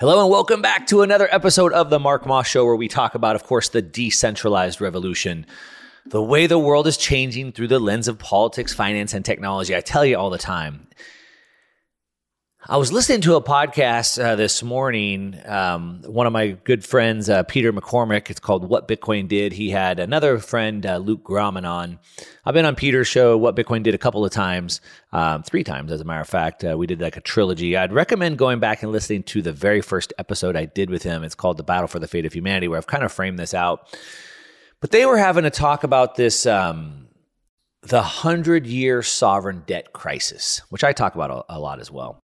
Hello and welcome back to another episode of the Mark Moss Show, where we talk about, of course, the decentralized revolution, the way the world is changing through the lens of politics, finance, and technology. I tell you all the time. I was listening to a podcast uh, this morning. Um, one of my good friends, uh, Peter McCormack, it's called What Bitcoin Did. He had another friend, uh, Luke Gromen, on. I've been on Peter's show, What Bitcoin Did, a couple of times, um, three times, as a matter of fact. Uh, we did like a trilogy. I'd recommend going back and listening to the very first episode I did with him. It's called The Battle for the Fate of Humanity, where I've kind of framed this out. But they were having a talk about this. Um, the hundred year sovereign debt crisis, which I talk about a, a lot as well.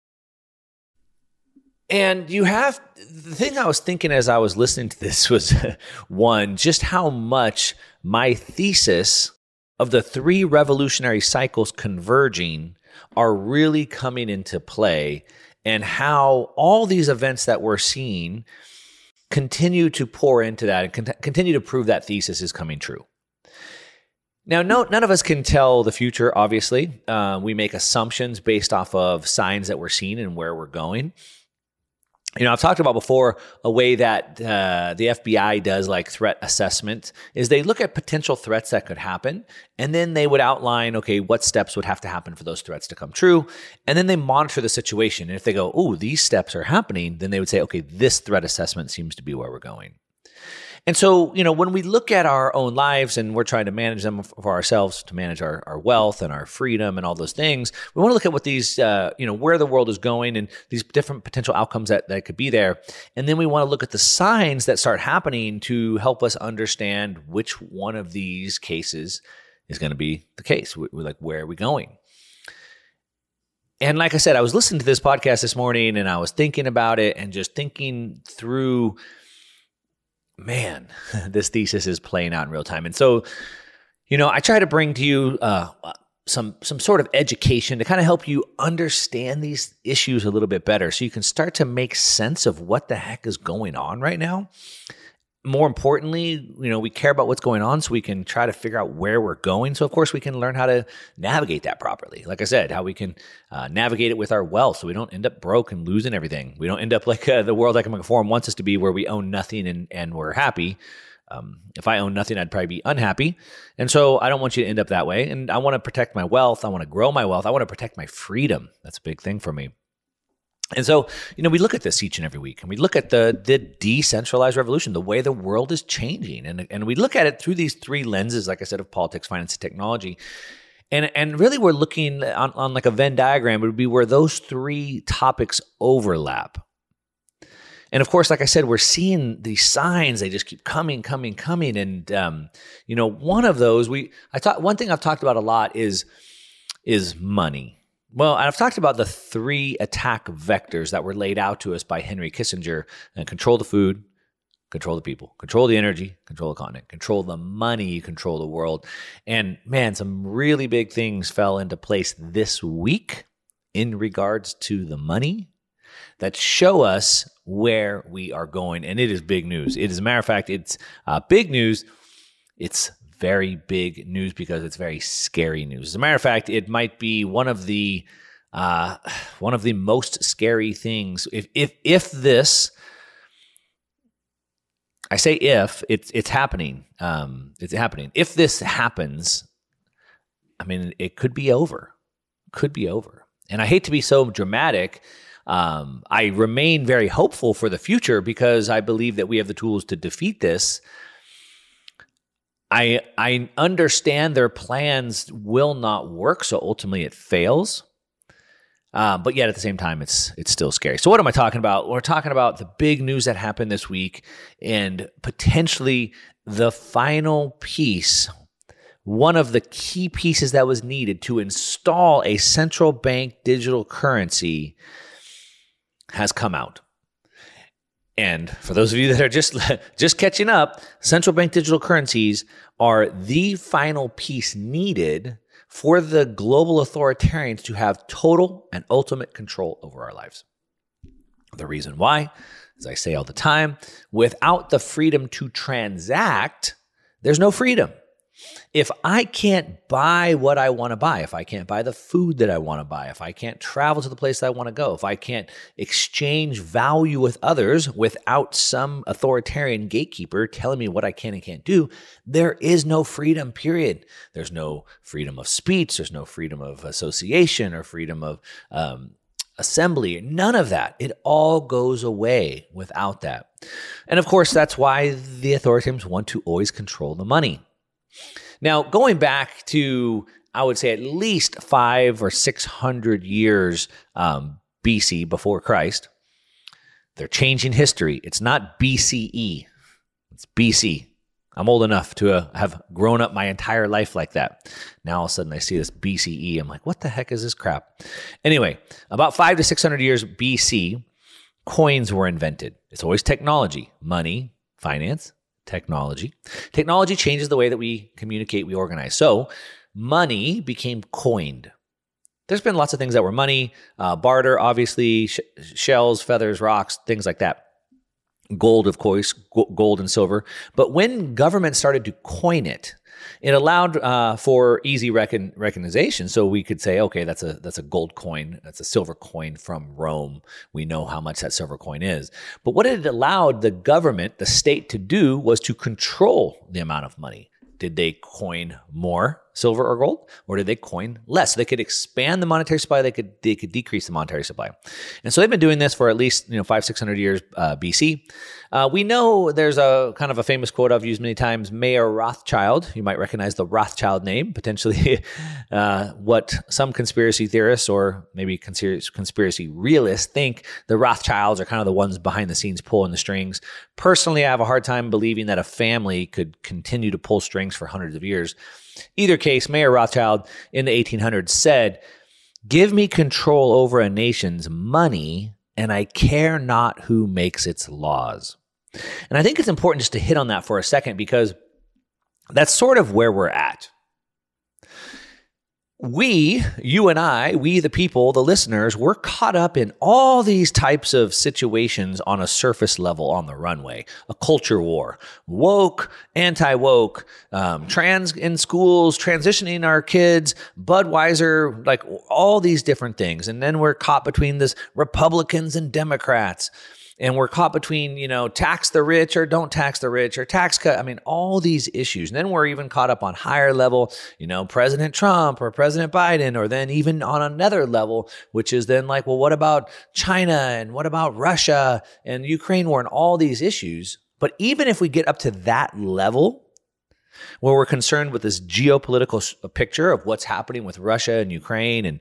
And you have the thing I was thinking as I was listening to this was one, just how much my thesis of the three revolutionary cycles converging are really coming into play, and how all these events that we're seeing continue to pour into that and con- continue to prove that thesis is coming true. Now, no, none of us can tell the future, obviously. Uh, we make assumptions based off of signs that we're seeing and where we're going you know, I've talked about before a way that uh, the FBI does like threat assessment is they look at potential threats that could happen, and then they would outline, okay, what steps would have to happen for those threats to come true, and then they monitor the situation. And if they go, oh, these steps are happening, then they would say, okay, this threat assessment seems to be where we're going. And so, you know, when we look at our own lives and we're trying to manage them for ourselves, to manage our, our wealth and our freedom and all those things, we want to look at what these, uh, you know, where the world is going and these different potential outcomes that, that could be there. And then we want to look at the signs that start happening to help us understand which one of these cases is going to be the case. We're like, where are we going? And like I said, I was listening to this podcast this morning and I was thinking about it and just thinking through man, this thesis is playing out in real time. And so, you know, I try to bring to you uh, some some sort of education to kind of help you understand these issues a little bit better, so you can start to make sense of what the heck is going on right now. More importantly, you know, we care about what's going on so we can try to figure out where we're going. So, of course, we can learn how to navigate that properly. Like I said, how we can uh, navigate it with our wealth so we don't end up broke and losing everything. We don't end up like uh, the World Economic Forum wants us to be, where we own nothing and, and we're happy. Um, if I own nothing, I'd probably be unhappy. And so I don't want you to end up that way. And I want to protect my wealth. I want to grow my wealth. I want to protect my freedom. That's a big thing for me. And so, you know, we look at this each and every week and we look at the, the decentralized revolution, the way the world is changing. And, and we look at it through these three lenses, like I said, of politics, finance, and technology. And, and really, we're looking on, on like a Venn diagram, it would be where those three topics overlap. And of course, like I said, we're seeing these signs; they just keep coming, coming, coming. And um, you know, one of those we I thought one thing I've talked about a lot is is money well, I've talked about the three attack vectors that were laid out to us by Henry Kissinger and control the food, control the people, control the energy, control the continent, control the money, control the world. And man, some really big things fell into place this week in regards to the money that show us where we are going. And it is big news. It is, a matter of fact, it's uh, big news. It's very big news because it's very scary news. As a matter of fact, it might be one of the uh, one of the most scary things. If if if this, I say if it's it's happening, um, it's happening. If this happens, I mean, it could be over. Could be over. And I hate to be so dramatic. Um, I remain very hopeful for the future because I believe that we have the tools to defeat this. I I understand their plans will not work, so ultimately it fails. Uh, but yet at the same time, it's it's still scary. So what am I talking about? We're talking about the big news that happened this week, and potentially the final piece, one of the key pieces that was needed to install a central bank digital currency, has come out. And for those of you that are just just catching up, central bank digital currencies are the final piece needed for the global authoritarians to have total and ultimate control over our lives. The reason why, as I say all the time, without the freedom to transact, there's no freedom if I can't buy what I want to buy, if I can't buy the food that I want to buy, if I can't travel to the place that I want to go, if I can't exchange value with others without some authoritarian gatekeeper telling me what I can and can't do, there is no freedom, period. There's no freedom of speech, there's no freedom of association or freedom of um, assembly, none of that. It all goes away without that. And of course, that's why the authoritarians want to always control the money. Now, going back to, I would say at least five or 600 years um, BC before Christ, they're changing history. It's not BCE, it's BC. I'm old enough to uh, have grown up my entire life like that. Now all of a sudden I see this BCE. I'm like, what the heck is this crap? Anyway, about five to 600 years BC, coins were invented. It's always technology, money, finance, technology. Technology changes the way that we communicate, we organize. So, money became coined. There's been lots of things that were money, uh, barter, obviously, sh- shells, feathers, rocks, things like that. Gold, of course, gold and silver. But when government started to coin it, it allowed uh, for easy recon- recognition. So we could say, okay, that's a that's a gold coin, that's a silver coin from Rome. We know how much that silver coin is. But what it allowed the government, the state, to do was to control the amount of money. Did they coin more silver or gold, or did they coin less? So they could expand the monetary supply. They could they could decrease the monetary supply, and so they've been doing this for at least you know five six hundred years uh, BC. Uh, we know there's a kind of a famous quote I've used many times. Mayer Rothschild, you might recognize the Rothschild name, potentially uh, what some conspiracy theorists or maybe conspiracy realists think the Rothschilds are kind of the ones behind the scenes pulling the strings. Personally, I have a hard time believing that a family could continue to pull strings for hundreds of years. Either case, Mayer Rothschild in the 1800s said, Give me control over a nation's money, and I care not who makes its laws. And I think it's important just to hit on that for a second because that's sort of where we're at. We, you and I, we the people, the listeners, we're caught up in all these types of situations on a surface level on the runway. A culture war, woke, anti woke, um, trans in schools, transitioning our kids, Budweiser, like all these different things. And then we're caught between this Republicans and Democrats and we're caught between you know tax the rich or don't tax the rich or tax cut. I mean all these issues. And then we're even caught up on higher level you know president trump or president biden or then even on another level which is then like well what about china and what about russia and ukraine war and all these issues? But even if we get up to that level where we're concerned with this geopolitical uh, picture of what's happening with russia and ukraine and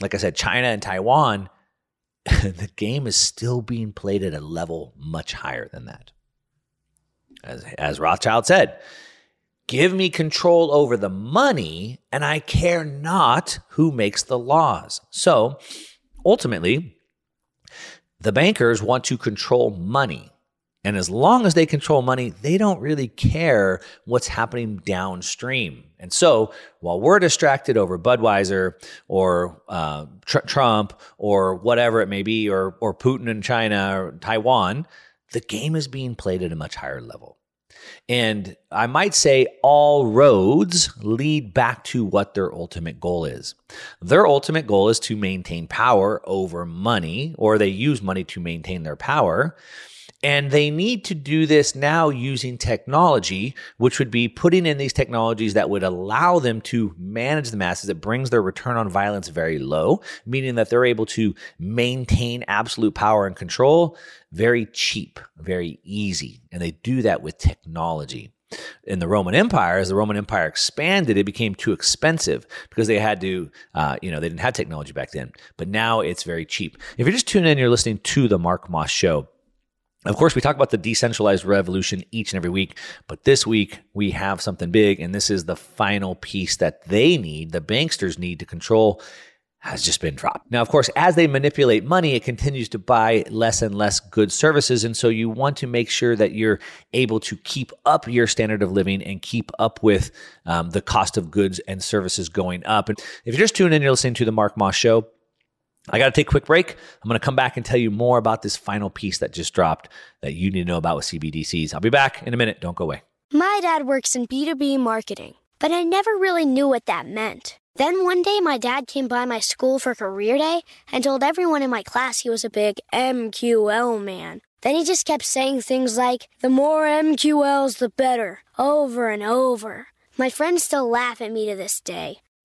like i said china and taiwan the game is still being played at a level much higher than that. As, as Rothschild said, give me control over the money, and I care not who makes the laws. So ultimately, the bankers want to control money. And as long as they control money, they don't really care what's happening downstream. And so while we're distracted over Budweiser or uh, tr- Trump or whatever it may be, or, or Putin in China or Taiwan, the game is being played at a much higher level. And I might say all roads lead back to what their ultimate goal is. Their ultimate goal is to maintain power over money, or they use money to maintain their power. And they need to do this now using technology, which would be putting in these technologies that would allow them to manage the masses. It brings their return on violence very low, meaning that they're able to maintain absolute power and control very cheap, very easy. And they do that with technology in the Roman Empire, as the Roman Empire expanded, it became too expensive because they had to, uh, you know, they didn't have technology back then. But now it's very cheap. If you're just tuning in, you're listening to the Mark Moss Show. Of course, we talk about the decentralized revolution each and every week, but this week we have something big, and this is the final piece that they need, the banksters need to control has just been dropped. Now, of course, as they manipulate money, it continues to buy less and less good services. And so you want to make sure that you're able to keep up your standard of living and keep up with um, the cost of goods and services going up. And if you're just tuning in, you're listening to the Mark Moss Show. I got to take a quick break. I'm going to come back and tell you more about this final piece that just dropped that you need to know about with CBDCs. I'll be back in a minute. Don't go away. My dad works in B2B marketing, but I never really knew what that meant. Then one day, my dad came by my school for career day and told everyone in my class he was a big MQL man. Then he just kept saying things like, the more MQLs, the better, over and over. My friends still laugh at me to this day.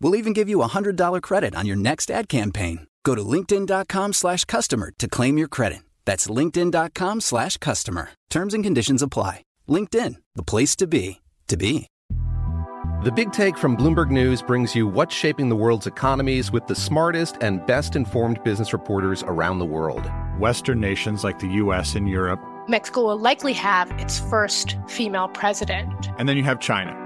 We'll even give you a $100 credit on your next ad campaign. Go to linkedin.com slash customer to claim your credit. That's linkedin.com slash customer. Terms and conditions apply. LinkedIn, the place to be, to be. The Big Take from Bloomberg News brings you what's shaping the world's economies with the smartest and best informed business reporters around the world. Western nations like the U.S. and Europe. Mexico will likely have its first female president. And then you have China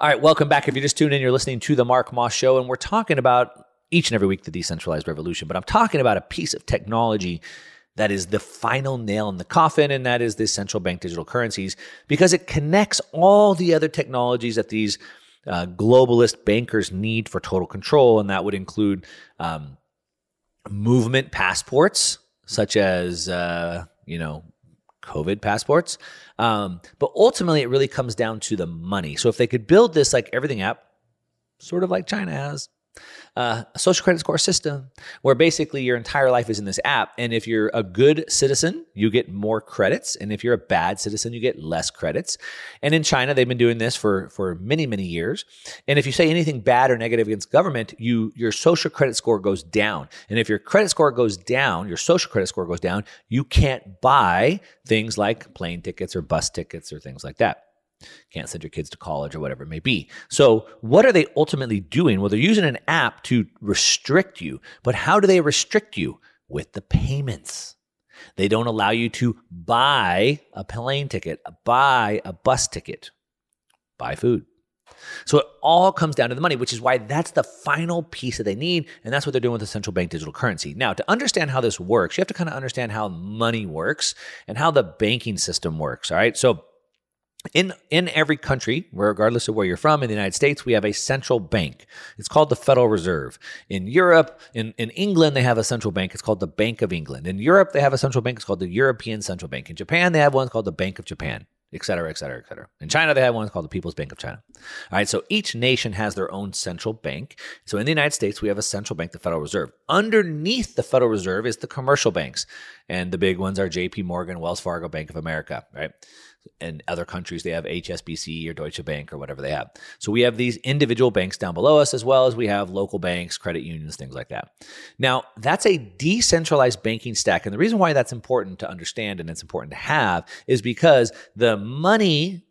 All right, welcome back. If you just tuned in, you're listening to the Mark Moss Show, and we're talking about each and every week the decentralized revolution. But I'm talking about a piece of technology that is the final nail in the coffin, and that is the central bank digital currencies, because it connects all the other technologies that these uh, globalist bankers need for total control, and that would include um, movement passports, such as uh, you know COVID passports. Um, but ultimately, it really comes down to the money. So if they could build this like everything app, sort of like China has, uh, a social credit score system where basically your entire life is in this app. And if you're a good citizen, you get more credits. And if you're a bad citizen, you get less credits. And in China, they've been doing this for, for many, many years. And if you say anything bad or negative against government, you your social credit score goes down. And if your credit score goes down, your social credit score goes down, you can't buy things like plane tickets or bus tickets or things like that can't send your kids to college or whatever it may be. So, what are they ultimately doing? Well, they're using an app to restrict you. But how do they restrict you? With the payments. They don't allow you to buy a plane ticket, buy a bus ticket, buy food. So it all comes down to the money, which is why that's the final piece that they need. And that's what they're doing with the central bank digital currency. Now, to understand how this works, you have to kind of understand how money works and how the banking system works. All right. So in in every country, regardless of where you're from, in the United States, we have a central bank. It's called the Federal Reserve. In Europe, in, in England, they have a central bank. It's called the Bank of England. In Europe, they have a central bank. It's called the European Central Bank. In Japan, they have one called the Bank of Japan, et cetera, et cetera, et cetera. In China, they have one called the People's Bank of China. All right, so each nation has their own central bank. So in the United States, we have a central bank, the Federal Reserve. Underneath the Federal Reserve is the commercial banks, and the big ones are J.P. Morgan, Wells Fargo, Bank of America, right? In other countries they have HSBC or Deutsche Bank or whatever they have. So we have these individual banks down below us as well as we have local banks, credit unions, things like that. Now, that's a decentralized banking stack and the reason why that's important to understand and it's important to have is because the money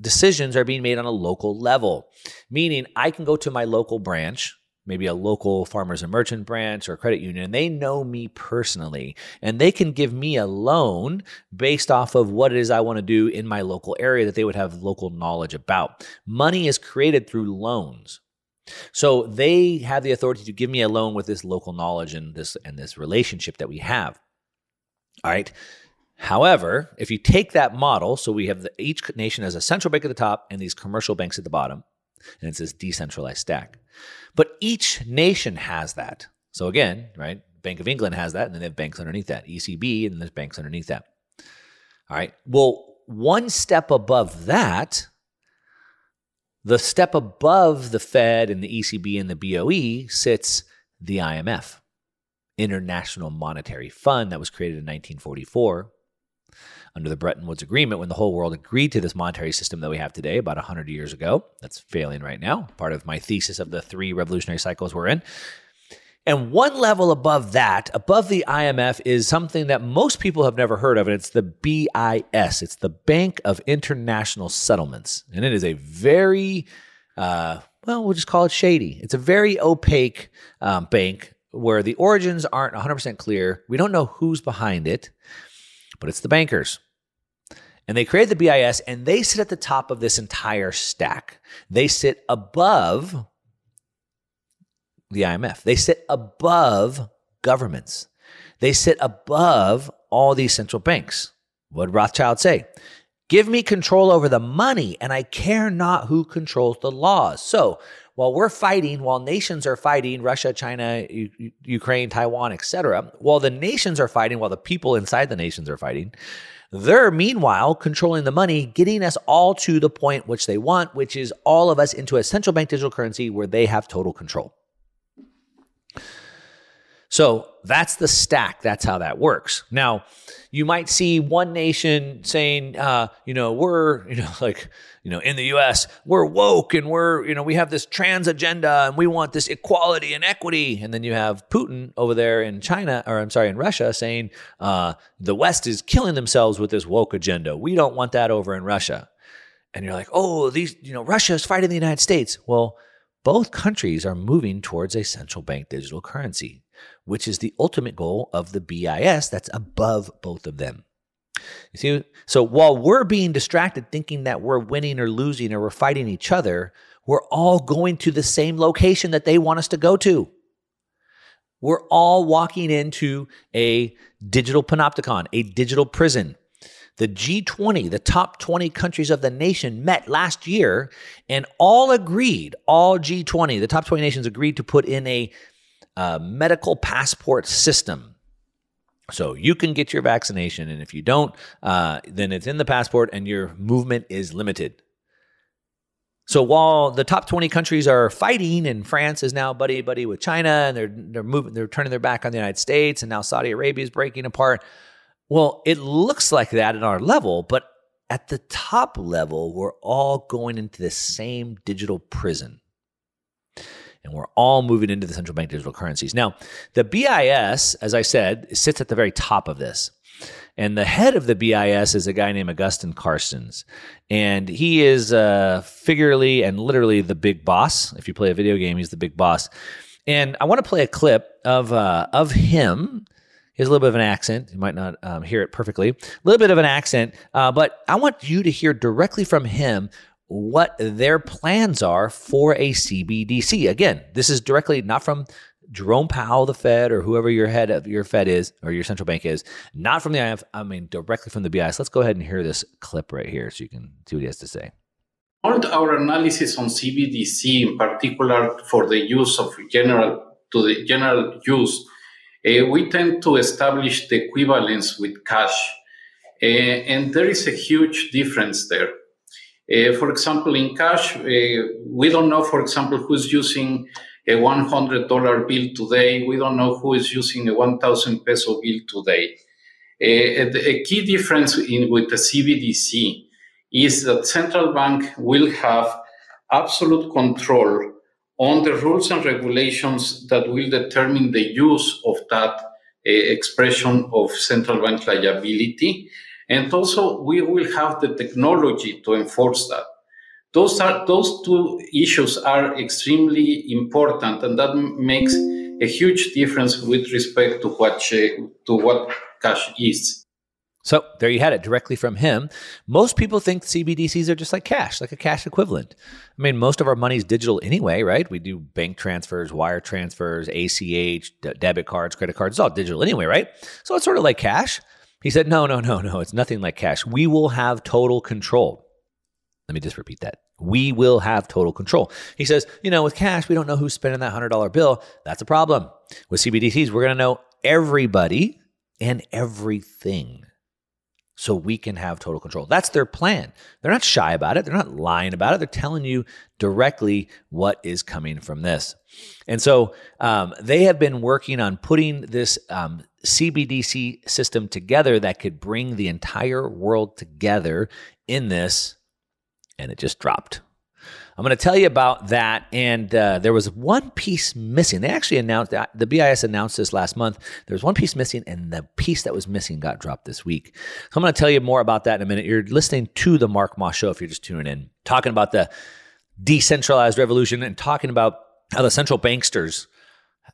decisions are being made on a local level. Meaning I can go to my local branch maybe a local farmers and merchant branch or credit union, they know me personally, and they can give me a loan based off of what it is I want to do in my local area that they would have local knowledge about. Money is created through loans. So they have the authority to give me a loan with this local knowledge and this and this relationship that we have. All right. However, if you take that model, so we have the, each nation has a central bank at the top and these commercial banks at the bottom, and it's this decentralized stack. But each nation has that. So again, right? Bank of England has that, and then they have banks underneath that. ECB, and there's banks underneath that. All right. Well, one step above that, the step above the Fed and the ECB and the BOE sits the IMF, International Monetary Fund, that was created in 1944 under the Bretton Woods Agreement when the whole world agreed to this monetary system that we have today about 100 years ago. That's failing right now, part of my thesis of the three revolutionary cycles we're in. And one level above that, above the IMF, is something that most people have never heard of, and it's the BIS. It's the Bank of International Settlements. And it is a very, uh, well, we'll just call it shady. It's a very opaque um, bank where the origins aren't 100% clear. We don't know who's behind it but it's the bankers. And they created the BIS and they sit at the top of this entire stack. They sit above the IMF. They sit above governments. They sit above all these central banks. What did Rothschild say? Give me control over the money, and I care not who controls the laws. So while we're fighting, while nations are fighting, Russia, China, U- Ukraine, Taiwan, etc., while the nations are fighting, while the people inside the nations are fighting, They're meanwhile controlling the money, getting us all to the point which they want, which is all of us into a central bank digital currency where they have total control. So that's the stack. That's how that works. Now, you might see one nation saying, uh, you know, we're, you know, like, you know, in the US, we're woke and we're, you know, we have this trans agenda and we want this equality and equity. And then you have Putin over there in China, or I'm sorry, in Russia saying, uh, the West is killing themselves with this woke agenda. We don't want that over in Russia. And you're like, oh, these, you know, Russia is fighting the United States. Well, both countries are moving towards a central bank digital currency which is the ultimate goal of the BIS that's above both of them. You see, so while we're being distracted thinking that we're winning or losing or we're fighting each other, we're all going to the same location that they want us to go to. We're all walking into a digital panopticon, a digital prison. The G20, the top 20 countries of the nation, met last year and all agreed, all G20, the top 20 nations agreed to put in a uh, medical passport system. So you can get your vaccination, and if you don't, uh, then it's in the passport and your movement is limited. So while the top 20 countries are fighting, and France is now buddy buddy with China, and they're they're moving, they're turning their back on the United States, and now Saudi Arabia is breaking apart. Well, it looks like that at our level, but at the top level, we're all going into the same digital prison and we're all moving into the central bank digital currencies. Now, the BIS, as I said, sits at the very top of this. And the head of the BIS is a guy named Agustín Carstens. And he is uh, figuratively and literally the big boss. If you play a video game, he's the big boss. And I want to play a clip of, uh, of him. He has a little bit of an accent. You might not um, hear it perfectly. A little bit of an accent, uh, but I want you to hear directly from him what their plans are for a CBDC. Again, this is directly not from Jerome Powell, the Fed, or whoever your head of your Fed is, or your central bank is, not from the IMF, I mean, directly from the BIS. Let's go ahead and hear this clip right here so you can see what he has to say. Our analysis on CBDC, in particular for the use of general to the general use, uh, we tend to establish the equivalence with cash. Uh, and there is a huge difference there. Uh, for example, in cash, uh, we don't know, for example, who's using a $100 bill today. We don't know who is using a 1,000 peso bill today. Uh, a key difference in, with the CBDC is that central bank will have absolute control on the rules and regulations that will determine the use of that uh, expression of central bank liability and also, we will have the technology to enforce that. Those are those two issues are extremely important, and that makes a huge difference with respect to what to what cash is. So there you had it directly from him. Most people think CBDCs are just like cash, like a cash equivalent. I mean, most of our money is digital anyway, right? We do bank transfers, wire transfers, ACH, debit cards, credit cards, it's all digital anyway, right? So it's sort of like cash. He said, No, no, no, no. It's nothing like cash. We will have total control. Let me just repeat that. We will have total control. He says, You know, with cash, we don't know who's spending that $100 bill. That's a problem. With CBDCs, we're going to know everybody and everything so we can have total control. That's their plan. They're not shy about it. They're not lying about it. They're telling you directly what is coming from this. And so um, they have been working on putting this um, CBDC system together that could bring the entire world together in this, and it just dropped. I'm going to tell you about that. And uh, there was one piece missing. They actually announced that the BIS announced this last month. There was one piece missing, and the piece that was missing got dropped this week. So I'm going to tell you more about that in a minute. You're listening to the Mark Moss Show if you're just tuning in, talking about the decentralized revolution and talking about how the central banksters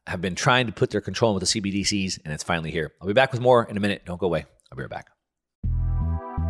have been trying to put their control with the CBDCs, and it's finally here. I'll be back with more in a minute. Don't go away. I'll be right back.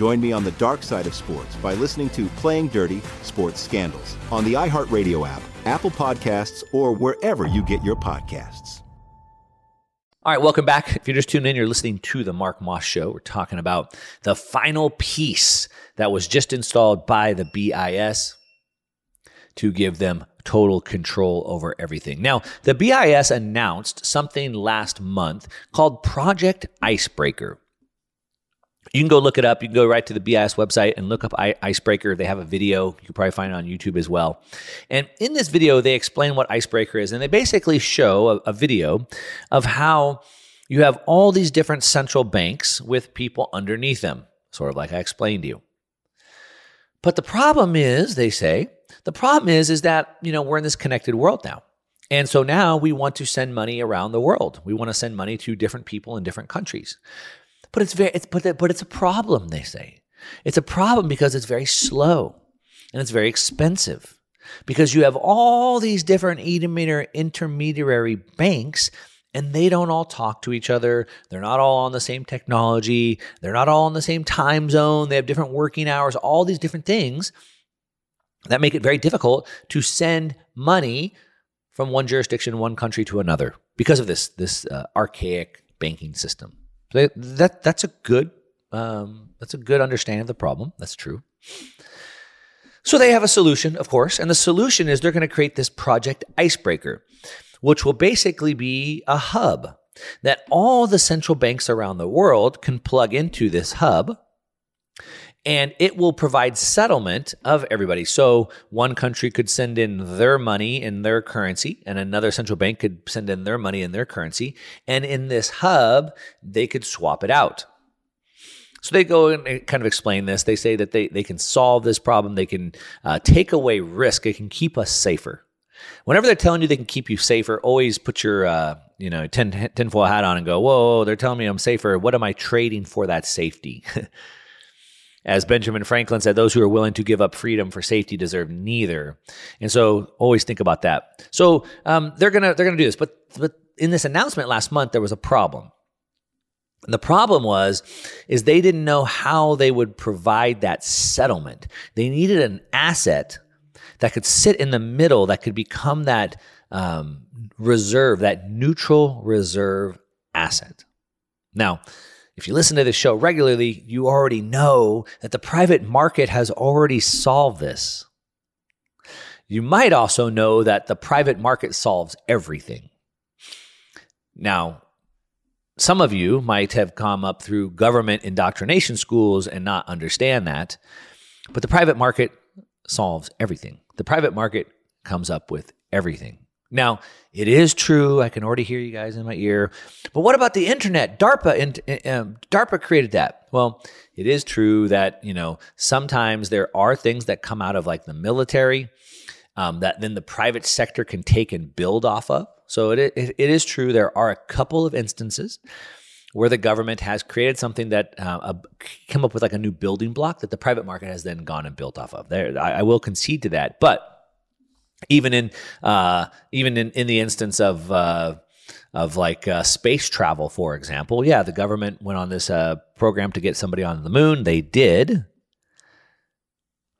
Join me on the dark side of sports by listening to Playing Dirty Sports Scandals on the iHeartRadio app, Apple Podcasts, or wherever you get your podcasts. All right, welcome back. If you're just tuning in, you're listening to the Mark Moss Show. We're talking about the final piece that was just installed by the BIS to give them total control over everything. Now, the BIS announced something last month called Project Icebreaker. You can go look it up. You can go right to the BIS website and look up Icebreaker. They have a video. You can probably find it on YouTube as well. And in this video, they explain what Icebreaker is. And they basically show a, a video of how you have all these different central banks with people underneath them, sort of like I explained to you. But the problem is, they say, the problem is, is that, you know, we're in this connected world now. And so now we want to send money around the world. We want to send money to different people in different countries. But it's very, it's, but, but it's a problem, they say. It's a problem because it's very slow and it's very expensive because you have all these different intermediary banks and they don't all talk to each other. They're not all on the same technology. They're not all in the same time zone. They have different working hours, all these different things that make it very difficult to send money from one jurisdiction, one country to another because of this, this uh, archaic banking system. So that that's a good um, that's a good understanding of the problem. That's true. So they have a solution, of course, and the solution is they're going to create this project Icebreaker, which will basically be a hub that all the central banks around the world can plug into this hub and it will provide settlement of everybody. So one country could send in their money in their currency, and another central bank could send in their money in their currency. And in this hub, they could swap it out. So they go and kind of explain this. They say that they, they can solve this problem. They can uh, take away risk. It can keep us safer. Whenever they're telling you they can keep you safer, always put your uh, you know tin, tinfoil hat on and go, whoa, they're telling me I'm safer. What am I trading for that safety? As Benjamin Franklin said, those who are willing to give up freedom for safety deserve neither. And so always think about that. So um, they're gonna they're gonna do this, but but in this announcement last month there was a problem. And the problem was is they didn't know how they would provide that settlement. They needed an asset that could sit in the middle, that could become that um, reserve, that neutral reserve asset. Now, if you listen to this show regularly, you already know that the private market has already solved this. You might also know that the private market solves everything. Now, some of you might have come up through government indoctrination schools and not understand that. But the private market solves everything. The private market comes up with everything. Now, it is true. I can already hear you guys in my ear. But what about the internet? DARPA and um, DARPA created that. Well, it is true that you know sometimes there are things that come out of like the military um, that then the private sector can take and build off of. So it, it, it is true. There are a couple of instances where the government has created something that uh, come up with like a new building block that the private market has then gone and built off of. There, I, I will concede to that, but even in uh, even in, in the instance of uh, of like uh, space travel, for example, yeah, the government went on this uh, program to get somebody on the moon. They did,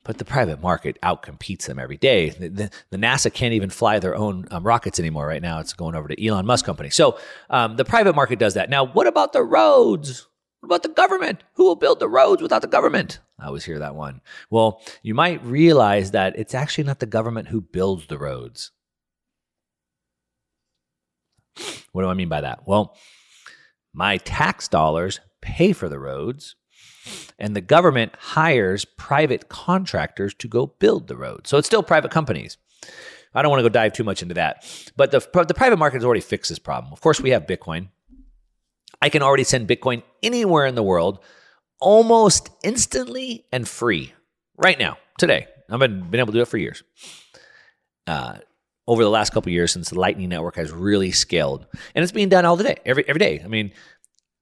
but the private market outcompetes them every day. The, the, the NASA can't even fly their own um, rockets anymore right now. It's going over to Elon Musk company. So um, the private market does that. Now, what about the roads? What about the government? Who will build the roads without the government? I always hear that one. Well, you might realize that it's actually not the government who builds the roads. What do I mean by that? Well, my tax dollars pay for the roads, and the government hires private contractors to go build the roads. So it's still private companies. I don't want to go dive too much into that. But the, the private market has already fixed this problem. Of course, we have Bitcoin. I can already send Bitcoin anywhere in the world almost instantly and free right now, today. I've been, been able to do it for years. Uh, over the last couple years since the Lightning Network has really scaled. And it's being done all the day, every, every day. I mean,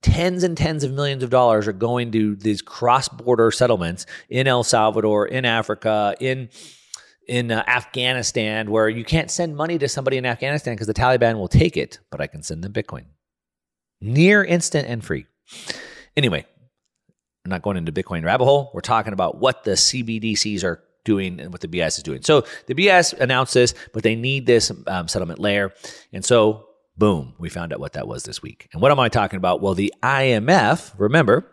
tens and tens of millions of dollars are going to these cross-border settlements in El Salvador, in Africa, in in uh, Afghanistan, where you can't send money to somebody in Afghanistan because the Taliban will take it, but I can send them Bitcoin near instant and free. Anyway, I'm not going into Bitcoin rabbit hole. We're talking about what the CBDCs are doing and what the BIS is doing. So the BIS announced this, but they need this um, settlement layer. And so, boom, we found out what that was this week. And what am I talking about? Well, the IMF, remember,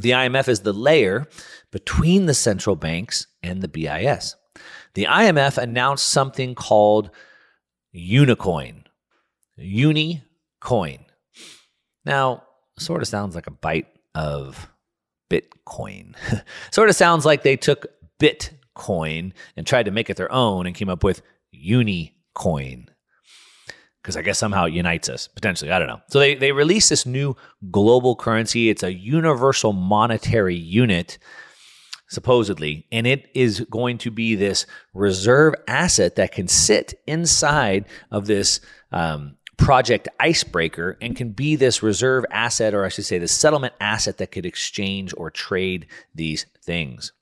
the IMF is the layer between the central banks and the BIS. The IMF announced something called Unicoin. Unicoin. Now, sort of sounds like a bite of Bitcoin. sort of sounds like they took Bitcoin and tried to make it their own and came up with Unicoin. Because I guess somehow it unites us, potentially. I don't know. So they, they released this new global currency. It's a universal monetary unit, supposedly, and it is going to be this reserve asset that can sit inside of this um, project icebreaker and can be this reserve asset, or I should say, the settlement asset that could exchange or trade these things.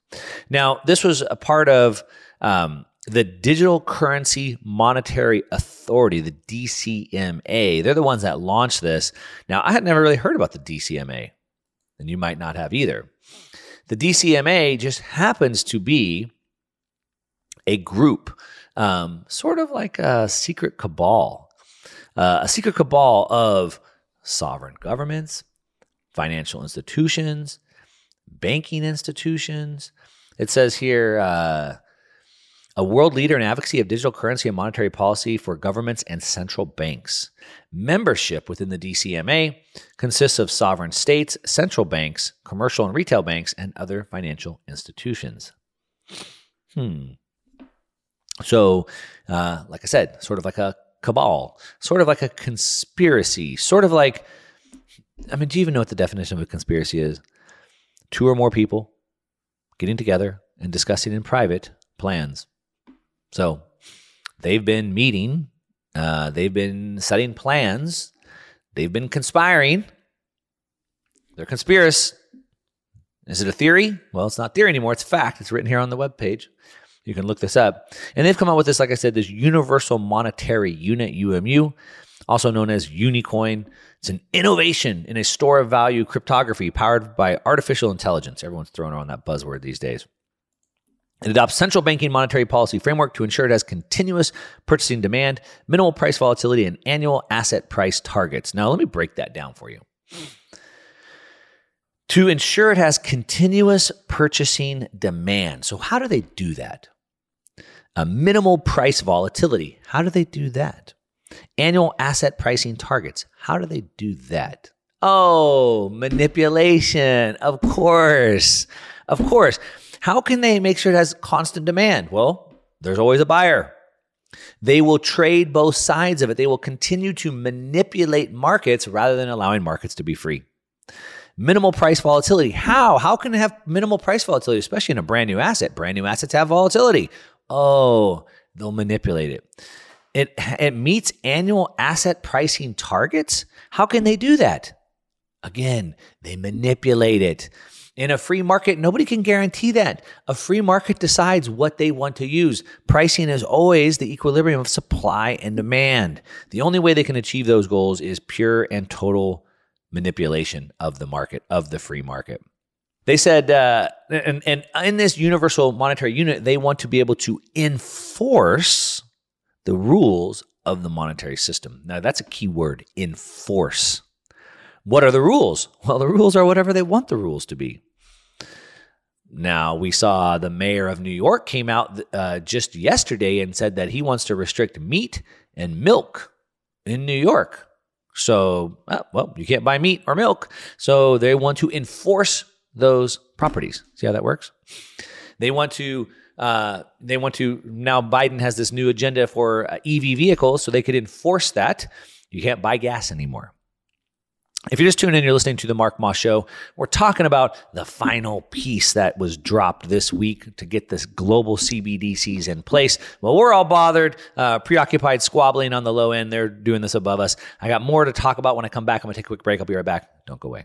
Now, this was a part of um, the Digital Currency Monetary Authority, the DCMA. They're the ones that launched this. Now, I had never really heard about the DCMA, and you might not have either. The DCMA just happens to be a group, um, sort of like a secret cabal uh, a secret cabal of sovereign governments, financial institutions, banking institutions. It says here uh, a world leader in advocacy of digital currency and monetary policy for governments and central banks. Membership within the DCMA consists of sovereign states, central banks, commercial and retail banks, and other financial institutions. Hmm. So, uh, like I said, sort of like a cabal, sort of like a conspiracy, sort of like, I mean, do you even know what the definition of a conspiracy is? Two or more people getting together and discussing in private plans. So they've been meeting, uh, they've been setting plans, they've been conspiring. They're conspiracy. Is it a theory? Well, it's not theory anymore. It's fact. It's written here on the web page. You can look this up. And they've come out with this, like I said, this Universal Monetary Unit, UMU, also known as Unicoin. It's an innovation in a store of value cryptography powered by artificial intelligence. Everyone's throwing around that buzzword these days. It adopts central banking monetary policy framework to ensure it has continuous purchasing demand, minimal price volatility, and annual asset price targets. Now, let me break that down for you to ensure it has continuous purchasing demand. So, how do they do that? A minimal price volatility. How do they do that? Annual asset pricing targets. How do they do that? Oh, manipulation. Of course. Of course. How can they make sure it has constant demand? Well, there's always a buyer. They will trade both sides of it. They will continue to manipulate markets rather than allowing markets to be free. Minimal price volatility. How? How can it have minimal price volatility, especially in a brand new asset? Brand new assets have volatility. Oh, they'll manipulate it. It, it meets annual asset pricing targets. How can they do that? Again, they manipulate it. In a free market, nobody can guarantee that. A free market decides what they want to use. Pricing is always the equilibrium of supply and demand. The only way they can achieve those goals is pure and total manipulation of the market, of the free market. They said, uh, and, and in this universal monetary unit, they want to be able to enforce the rules of the monetary system. Now, that's a key word enforce. What are the rules? Well, the rules are whatever they want the rules to be. Now, we saw the mayor of New York came out uh, just yesterday and said that he wants to restrict meat and milk in New York. So, uh, well, you can't buy meat or milk. So they want to enforce those properties. See how that works? They want to. Uh, they want to now. Biden has this new agenda for uh, EV vehicles, so they could enforce that. You can't buy gas anymore. If you're just tuning in, you're listening to the Mark Moss Show. We're talking about the final piece that was dropped this week to get this global CBDCs in place. Well, we're all bothered, uh, preoccupied, squabbling on the low end. They're doing this above us. I got more to talk about when I come back. I'm going to take a quick break. I'll be right back. Don't go away.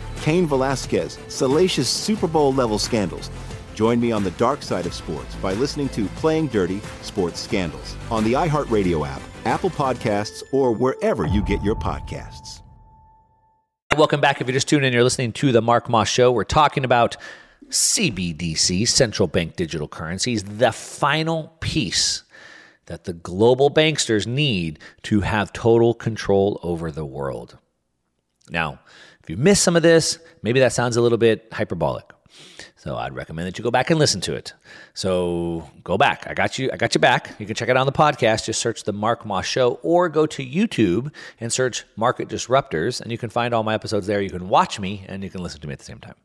Cain Velasquez, salacious Super Bowl level scandals. Join me on the dark side of sports by listening to Playing Dirty Sports Scandals on the iHeartRadio app Apple Podcasts, or wherever you get your podcasts. Welcome back. If you're just tuning in, you're listening to The Mark Moss Show. We're talking about CBDC, central bank digital currencies, the final piece that the global banksters need to have total control over the world. Now, you missed some of this, maybe that sounds a little bit hyperbolic. So I'd recommend that you go back and listen to it. So go back. I got you. I got you back. You can check it out on the podcast. Just search the Mark Moss Show, or go to YouTube and search Market Disruptors, and you can find all my episodes there. You can watch me, and you can listen to me at the same time.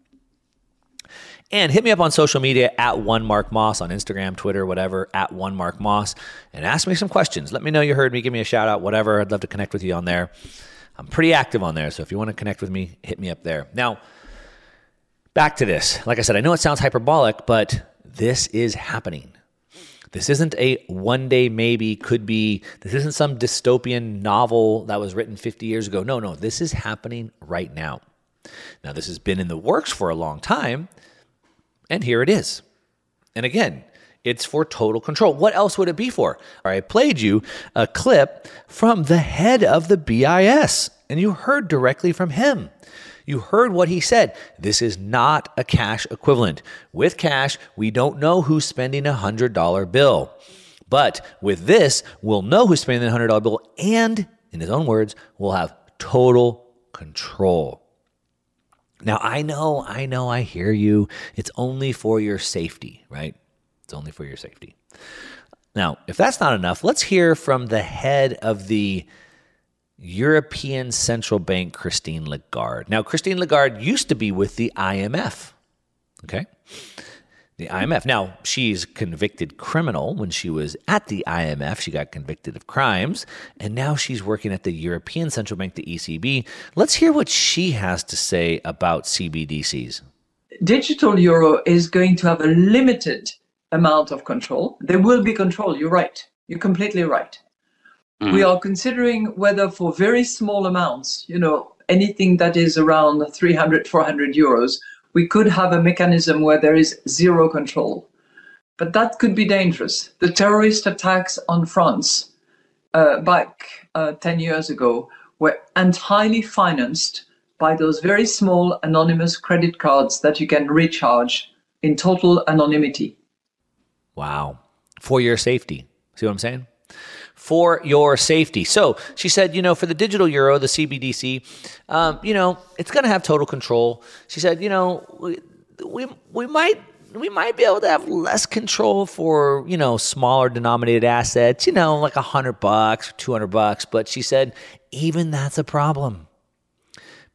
And hit me up on social media at one Mark Moss on Instagram, Twitter, whatever, at one Mark Moss, and ask me some questions. Let me know you heard me. Give me a shout out, whatever. I'd love to connect with you on there. I'm pretty active on there, so if you want to connect with me, hit me up there. Now, back to this. Like I said, I know it sounds hyperbolic, but this is happening. This isn't a one day maybe, could be. This isn't some dystopian novel that was written 50 years ago. No, no, this is happening right now. Now, this has been in the works for a long time, and here it is. And again, it's for total control. What else would it be for? I played you a clip from the head of the BIS, and you heard directly from him. You heard what he said. This is not a cash equivalent. With cash, we don't know who's spending a $100 bill. But with this, we'll know who's spending the $100 bill, and in his own words, we'll have total control. Now, I know, I know, I hear you. It's only for your safety, right? It's only for your safety. Now, if that's not enough, let's hear from the head of the European Central Bank, Christine Lagarde. Now, Christine Lagarde used to be with the IMF. Okay the IMF. Now, she's convicted criminal when she was at the IMF. She got convicted of crimes, and now she's working at the European Central Bank, the ECB. Let's hear what she has to say about CBDCs. Digital euro is going to have a limited amount of control. There will be control, you're right. You're completely right. Mm. We are considering whether for very small amounts, you know, anything that is around 300, 400 euros, we could have a mechanism where there is zero control. But that could be dangerous. The terrorist attacks on France uh, back uh, 10 years ago were entirely financed by those very small anonymous credit cards that you can recharge in total anonymity. Wow. For your safety. See what I'm saying? for your safety. So she said, you know, for the digital euro, the CBDC, um, you know, it's going to have total control. She said, you know, we, we, we might we might be able to have less control for you know smaller denominated assets you know like a hundred bucks 200 bucks but she said even that's a problem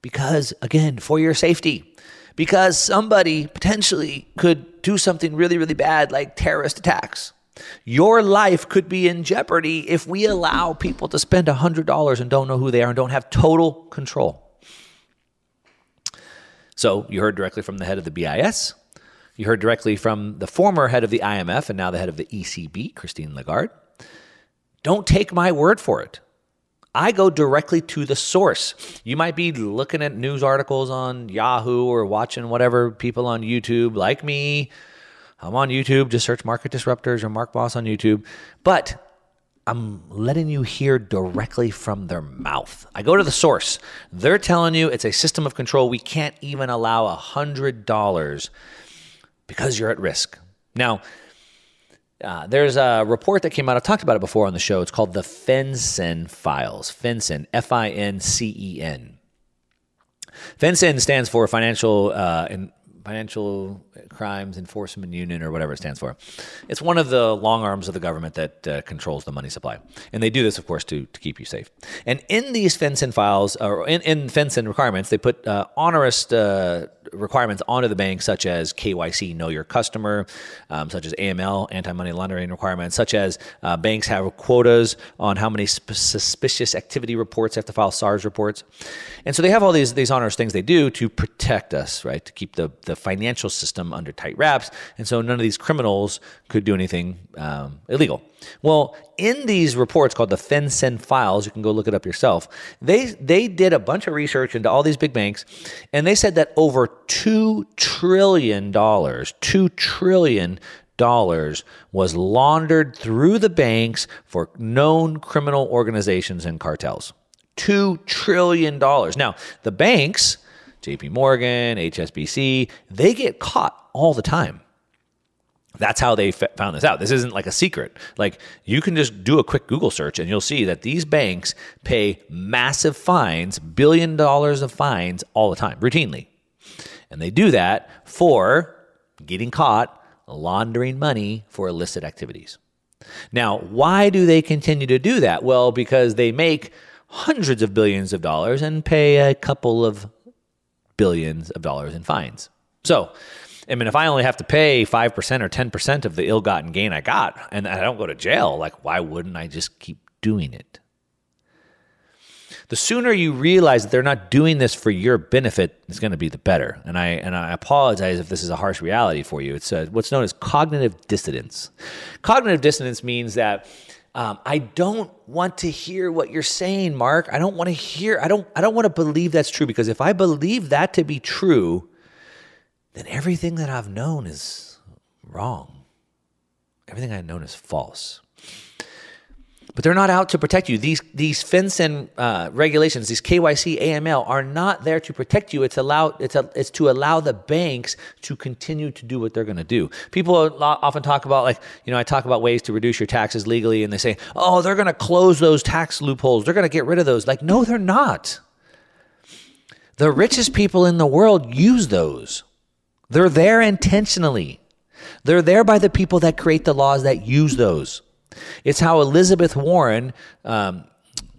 because again for your safety because somebody potentially could do something really really bad like terrorist attacks your life could be in jeopardy if we allow people to spend $100 and don't know who they are and don't have total control. So, you heard directly from the head of the BIS. You heard directly from the former head of the IMF and now the head of the ECB, Christine Lagarde. Don't take my word for it. I go directly to the source. You might be looking at news articles on Yahoo or watching whatever people on YouTube like me I'm on YouTube. Just search Market Disruptors or Mark Moss on YouTube. But I'm letting you hear directly from their mouth. I go to the source. They're telling you it's a system of control. We can't even allow $100 because you're at risk. Now, uh, there's a report that came out. I've talked about it before on the show. It's called the FinCEN files. FinCEN, F I N C E N. FinCEN stands for Financial uh, Financial Crimes Enforcement Union, or whatever it stands for. It's one of the long arms of the government that uh, controls the money supply. And they do this, of course, to, to keep you safe. And in these FinCEN files, or in, in FinCEN requirements, they put uh, onerous uh, requirements onto the bank, such as KYC, know your customer, um, such as AML, anti money laundering requirements, such as uh, banks have quotas on how many sp- suspicious activity reports have to file SARs reports. And so they have all these, these onerous things they do to protect us, right? To keep the, the financial system under tight wraps. And so none of these criminals could do anything um, illegal. Well, in these reports called the FinCEN files, you can go look it up yourself. They they did a bunch of research into all these big banks, and they said that over two trillion dollars, two trillion dollars was laundered through the banks for known criminal organizations and cartels. Two trillion dollars. Now, the banks, JP Morgan, HSBC, they get caught all the time. That's how they found this out. This isn't like a secret. Like you can just do a quick Google search and you'll see that these banks pay massive fines, billion dollars of fines all the time, routinely. And they do that for getting caught laundering money for illicit activities. Now, why do they continue to do that? Well, because they make hundreds of billions of dollars and pay a couple of billions of dollars in fines. So, I mean, if I only have to pay 5% or 10% of the ill gotten gain I got and I don't go to jail, like, why wouldn't I just keep doing it? The sooner you realize that they're not doing this for your benefit, it's going to be the better. And I and I apologize if this is a harsh reality for you. It's a, what's known as cognitive dissonance. Cognitive dissonance means that um, I don't want to hear what you're saying, Mark. I don't want to hear. I don't. I don't want to believe that's true because if I believe that to be true, then everything that I've known is wrong. Everything I've known is false. But they're not out to protect you. These these FinCEN uh, regulations, these KYC AML, are not there to protect you. It's allow it's a, it's to allow the banks to continue to do what they're going to do. People often talk about like you know I talk about ways to reduce your taxes legally, and they say, oh, they're going to close those tax loopholes. They're going to get rid of those. Like no, they're not. The richest people in the world use those. They're there intentionally. They're there by the people that create the laws that use those. It's how Elizabeth Warren, um,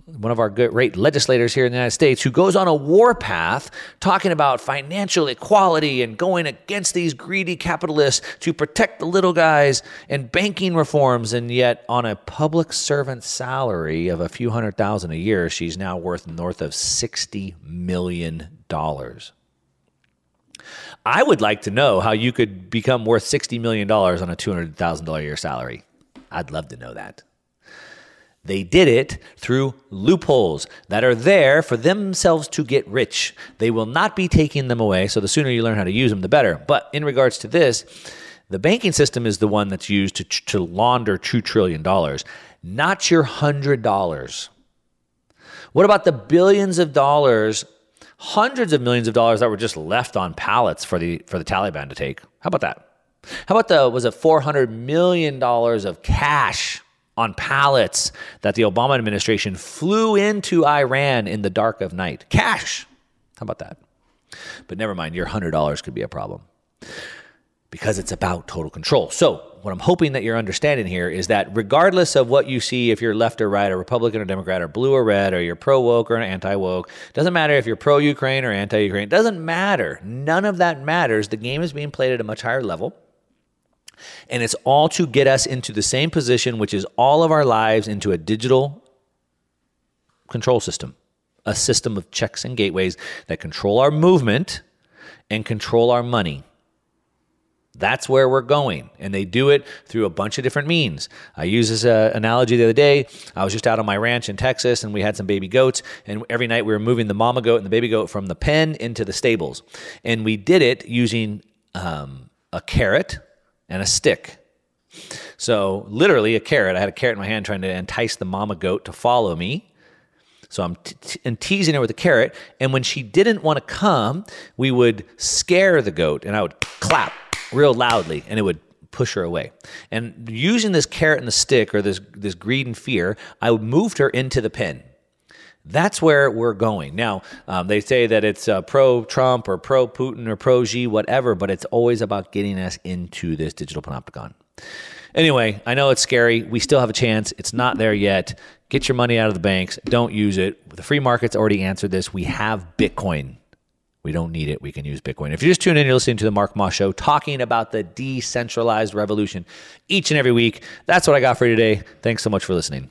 one of our great legislators here in the United States, who goes on a warpath talking about financial equality and going against these greedy capitalists to protect the little guys and banking reforms. And yet, on a public servant salary of a few hundred thousand a year, she's now worth north of $60 million. I would like to know how you could become worth $60 million on a $200,000 a year salary. I'd love to know that. They did it through loopholes that are there for themselves to get rich. They will not be taking them away, so the sooner you learn how to use them, the better. But in regards to this, the banking system is the one that's used to, to launder $2 trillion, not your $100. What about the billions of dollars, hundreds of millions of dollars that were just left on pallets for the, for the Taliban to take? How about that? How about the was it 400 million dollars of cash on pallets that the Obama administration flew into Iran in the dark of night? Cash. How about that? But never mind, your $100 could be a problem because it's about total control. So, what I'm hoping that you're understanding here is that regardless of what you see, if you're left or right, or Republican or Democrat, or blue or red, or you're pro woke or anti woke, doesn't matter if you're pro Ukraine or anti Ukraine, doesn't matter. None of that matters. The game is being played at a much higher level. And it's all to get us into the same position, which is all of our lives into a digital control system, a system of checks and gateways that control our movement and control our money. That's where we're going. And they do it through a bunch of different means. I used this uh, analogy the other day. I was just out on my ranch in Texas and we had some baby goats. And every night we were moving the mama goat and the baby goat from the pen into the stables. And we did it using um, a carrot, and a stick. So, literally, a carrot. I had a carrot in my hand trying to entice the mama goat to follow me. So I'm t- t- teasing her with a carrot. And when she didn't want to come, we would scare the goat and I would clap real loudly and it would push her away. And using this carrot and the stick or this, this greed and fear, I would move her into the pen. That's where we're going. Now, um, they say that it's uh, pro Trump or pro Putin or pro Xi, whatever, but it's always about getting us into this digital panopticon. Anyway, I know it's scary. We still have a chance. It's not there yet. Get your money out of the banks. Don't use it. The free market's already answered this. We have Bitcoin. We don't need it. We can use Bitcoin. If you just tune in, you're listening to the Mark Moss Show, talking about the decentralized revolution each and every week. That's what I got for you today. Thanks so much for listening.